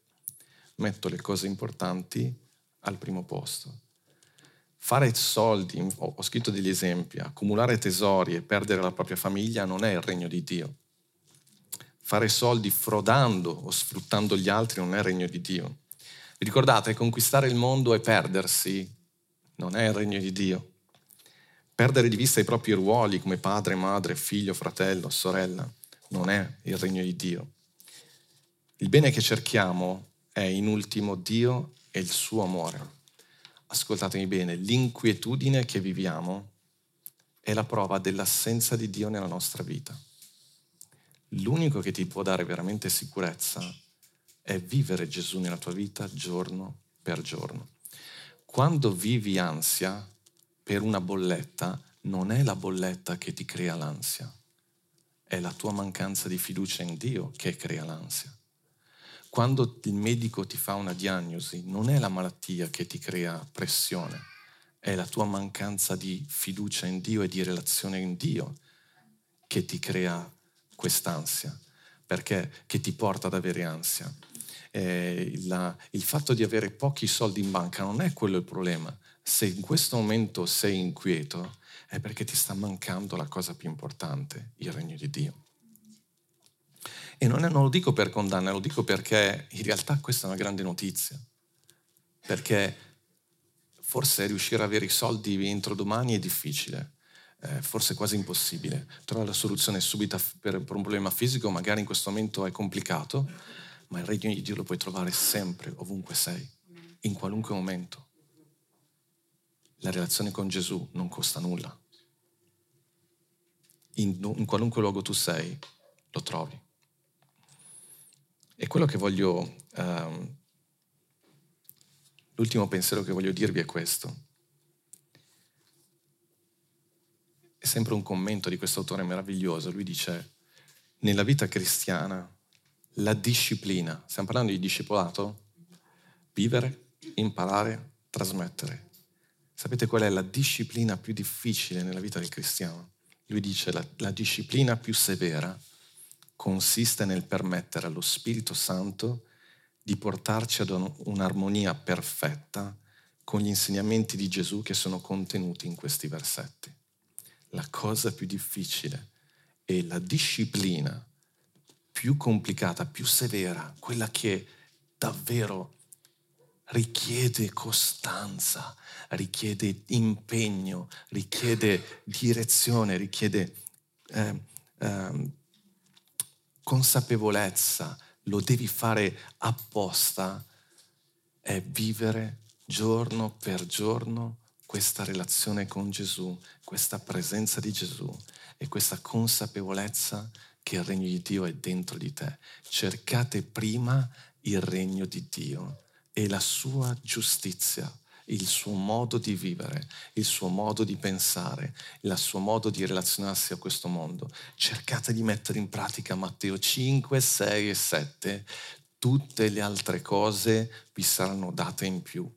metto le cose importanti al primo posto. Fare soldi, ho scritto degli esempi, accumulare tesori e perdere la propria famiglia non è il regno di Dio. Fare soldi frodando o sfruttando gli altri non è il regno di Dio. Vi ricordate, conquistare il mondo e perdersi non è il regno di Dio. Perdere di vista i propri ruoli come padre, madre, figlio, fratello, sorella non è il regno di Dio. Il bene che cerchiamo è in ultimo Dio e il suo amore ascoltatemi bene, l'inquietudine che viviamo è la prova dell'assenza di Dio nella nostra vita. L'unico che ti può dare veramente sicurezza è vivere Gesù nella tua vita giorno per giorno. Quando vivi ansia per una bolletta, non è la bolletta che ti crea l'ansia, è la tua mancanza di fiducia in Dio che crea l'ansia. Quando il medico ti fa una diagnosi, non è la malattia che ti crea pressione, è la tua mancanza di fiducia in Dio e di relazione in Dio che ti crea quest'ansia, perché che ti porta ad avere ansia. Eh, la, il fatto di avere pochi soldi in banca non è quello il problema. Se in questo momento sei inquieto, è perché ti sta mancando la cosa più importante, il regno di Dio. E non, è, non lo dico per condanna, lo dico perché in realtà questa è una grande notizia. Perché forse riuscire ad avere i soldi entro domani è difficile, eh, forse quasi impossibile. Trovare la soluzione subita per un problema fisico magari in questo momento è complicato, ma il regno di Dio lo puoi trovare sempre, ovunque sei, in qualunque momento. La relazione con Gesù non costa nulla. In, in qualunque luogo tu sei, lo trovi. E quello che voglio, um, l'ultimo pensiero che voglio dirvi è questo. È sempre un commento di questo autore meraviglioso. Lui dice, nella vita cristiana, la disciplina, stiamo parlando di discepolato? Vivere, imparare, trasmettere. Sapete qual è la disciplina più difficile nella vita del cristiano? Lui dice la, la disciplina più severa consiste nel permettere allo Spirito Santo di portarci ad un'armonia perfetta con gli insegnamenti di Gesù che sono contenuti in questi versetti. La cosa più difficile è la disciplina più complicata, più severa, quella che davvero richiede costanza, richiede impegno, richiede direzione, richiede eh, eh, consapevolezza, lo devi fare apposta, è vivere giorno per giorno questa relazione con Gesù, questa presenza di Gesù e questa consapevolezza che il regno di Dio è dentro di te. Cercate prima il regno di Dio e la sua giustizia il suo modo di vivere, il suo modo di pensare, il suo modo di relazionarsi a questo mondo. Cercate di mettere in pratica Matteo 5, 6 e 7. Tutte le altre cose vi saranno date in più.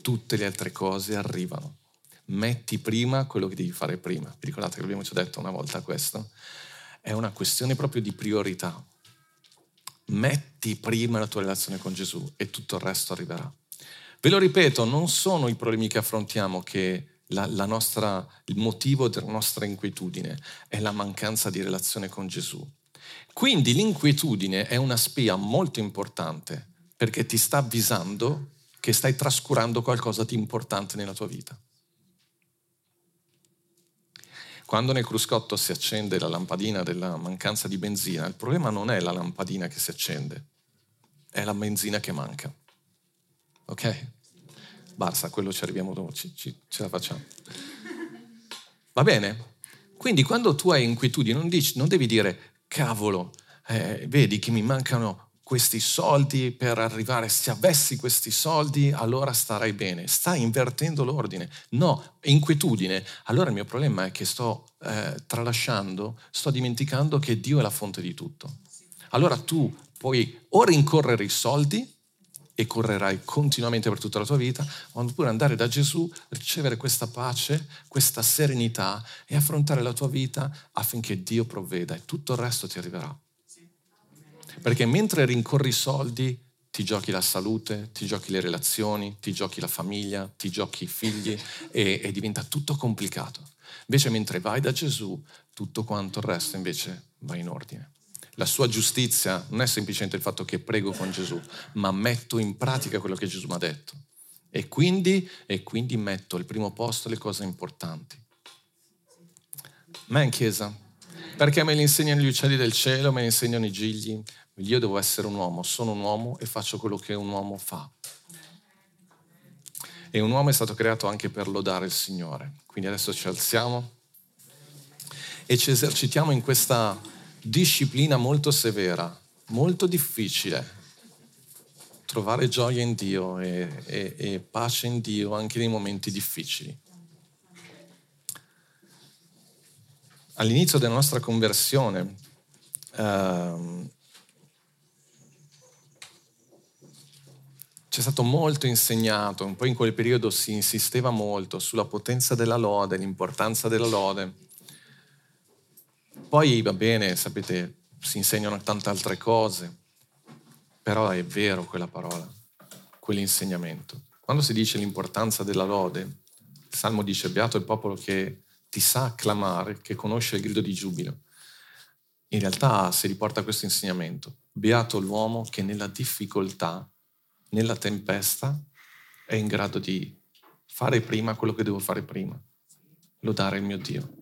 Tutte le altre cose arrivano. Metti prima quello che devi fare prima. Vi ricordate che abbiamo già detto una volta questo? È una questione proprio di priorità. Metti prima la tua relazione con Gesù e tutto il resto arriverà. Ve lo ripeto, non sono i problemi che affrontiamo che la, la nostra, il motivo della nostra inquietudine è la mancanza di relazione con Gesù. Quindi l'inquietudine è una spia molto importante perché ti sta avvisando che stai trascurando qualcosa di importante nella tua vita. Quando nel cruscotto si accende la lampadina della mancanza di benzina, il problema non è la lampadina che si accende, è la benzina che manca. Ok? Basta, quello ci arriviamo dopo, ci, ci, ce la facciamo. Va bene? Quindi quando tu hai inquietudine non, non devi dire, cavolo, eh, vedi che mi mancano questi soldi per arrivare, se avessi questi soldi allora starei bene. Stai invertendo l'ordine. No, inquietudine. Allora il mio problema è che sto eh, tralasciando, sto dimenticando che Dio è la fonte di tutto. Allora tu puoi o rincorrere i soldi e correrai continuamente per tutta la tua vita, oppure andare da Gesù, ricevere questa pace, questa serenità e affrontare la tua vita affinché Dio provveda e tutto il resto ti arriverà. Perché mentre rincorri i soldi, ti giochi la salute, ti giochi le relazioni, ti giochi la famiglia, ti giochi i figli e, e diventa tutto complicato. Invece mentre vai da Gesù, tutto quanto il resto invece va in ordine. La sua giustizia non è semplicemente il fatto che prego con Gesù, ma metto in pratica quello che Gesù mi ha detto. E quindi, e quindi metto al primo posto le cose importanti. Ma in chiesa, perché me le insegnano gli uccelli del cielo, me le insegnano i gigli. Io devo essere un uomo, sono un uomo e faccio quello che un uomo fa. E un uomo è stato creato anche per lodare il Signore. Quindi adesso ci alziamo e ci esercitiamo in questa disciplina molto severa, molto difficile. Trovare gioia in Dio e, e, e pace in Dio anche nei momenti difficili. All'inizio della nostra conversione, ehm, c'è stato molto insegnato, un po' in quel periodo si insisteva molto sulla potenza della lode, l'importanza della lode. Poi va bene, sapete, si insegnano tante altre cose, però è vero quella parola, quell'insegnamento. Quando si dice l'importanza della lode, il Salmo dice, beato il popolo che ti sa acclamare, che conosce il grido di giubilo. In realtà si riporta questo insegnamento, beato l'uomo che nella difficoltà, nella tempesta, è in grado di fare prima quello che devo fare prima, lodare il mio Dio.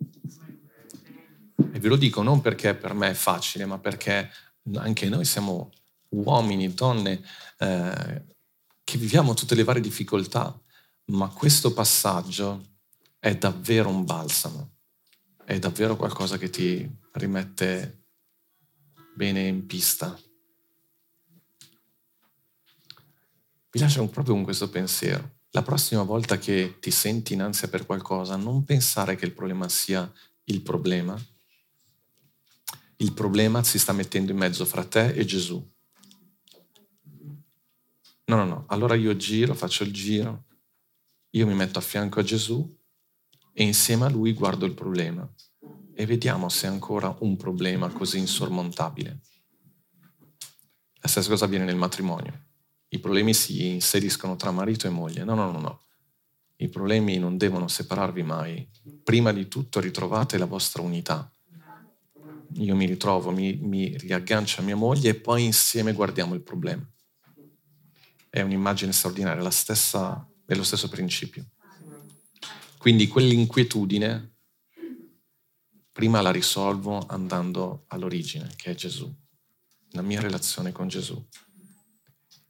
E ve lo dico non perché per me è facile, ma perché anche noi siamo uomini, donne, eh, che viviamo tutte le varie difficoltà, ma questo passaggio è davvero un balsamo, è davvero qualcosa che ti rimette bene in pista. Vi lascio proprio con questo pensiero. La prossima volta che ti senti in ansia per qualcosa, non pensare che il problema sia il problema, il problema si sta mettendo in mezzo fra te e Gesù. No, no, no. Allora io giro, faccio il giro, io mi metto a fianco a Gesù e insieme a lui guardo il problema e vediamo se è ancora un problema così insormontabile. La stessa cosa avviene nel matrimonio. I problemi si inseriscono tra marito e moglie. No, no, no, no. I problemi non devono separarvi mai. Prima di tutto ritrovate la vostra unità io mi ritrovo, mi, mi riaggancio a mia moglie e poi insieme guardiamo il problema. È un'immagine straordinaria, stessa, è lo stesso principio. Quindi quell'inquietudine prima la risolvo andando all'origine, che è Gesù, la mia relazione con Gesù.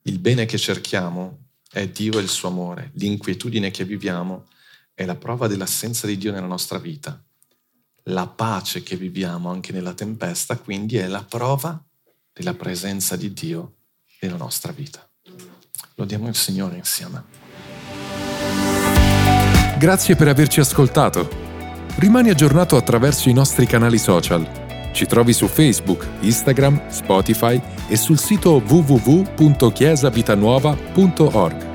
Il bene che cerchiamo è Dio e il suo amore. L'inquietudine che viviamo è la prova dell'assenza di Dio nella nostra vita la pace che viviamo anche nella tempesta, quindi è la prova della presenza di Dio nella nostra vita. Lodiamo il Signore insieme. Grazie per averci ascoltato. Rimani aggiornato attraverso i nostri canali social. Ci trovi su Facebook, Instagram, Spotify e sul sito www.chiesavitanuova.org.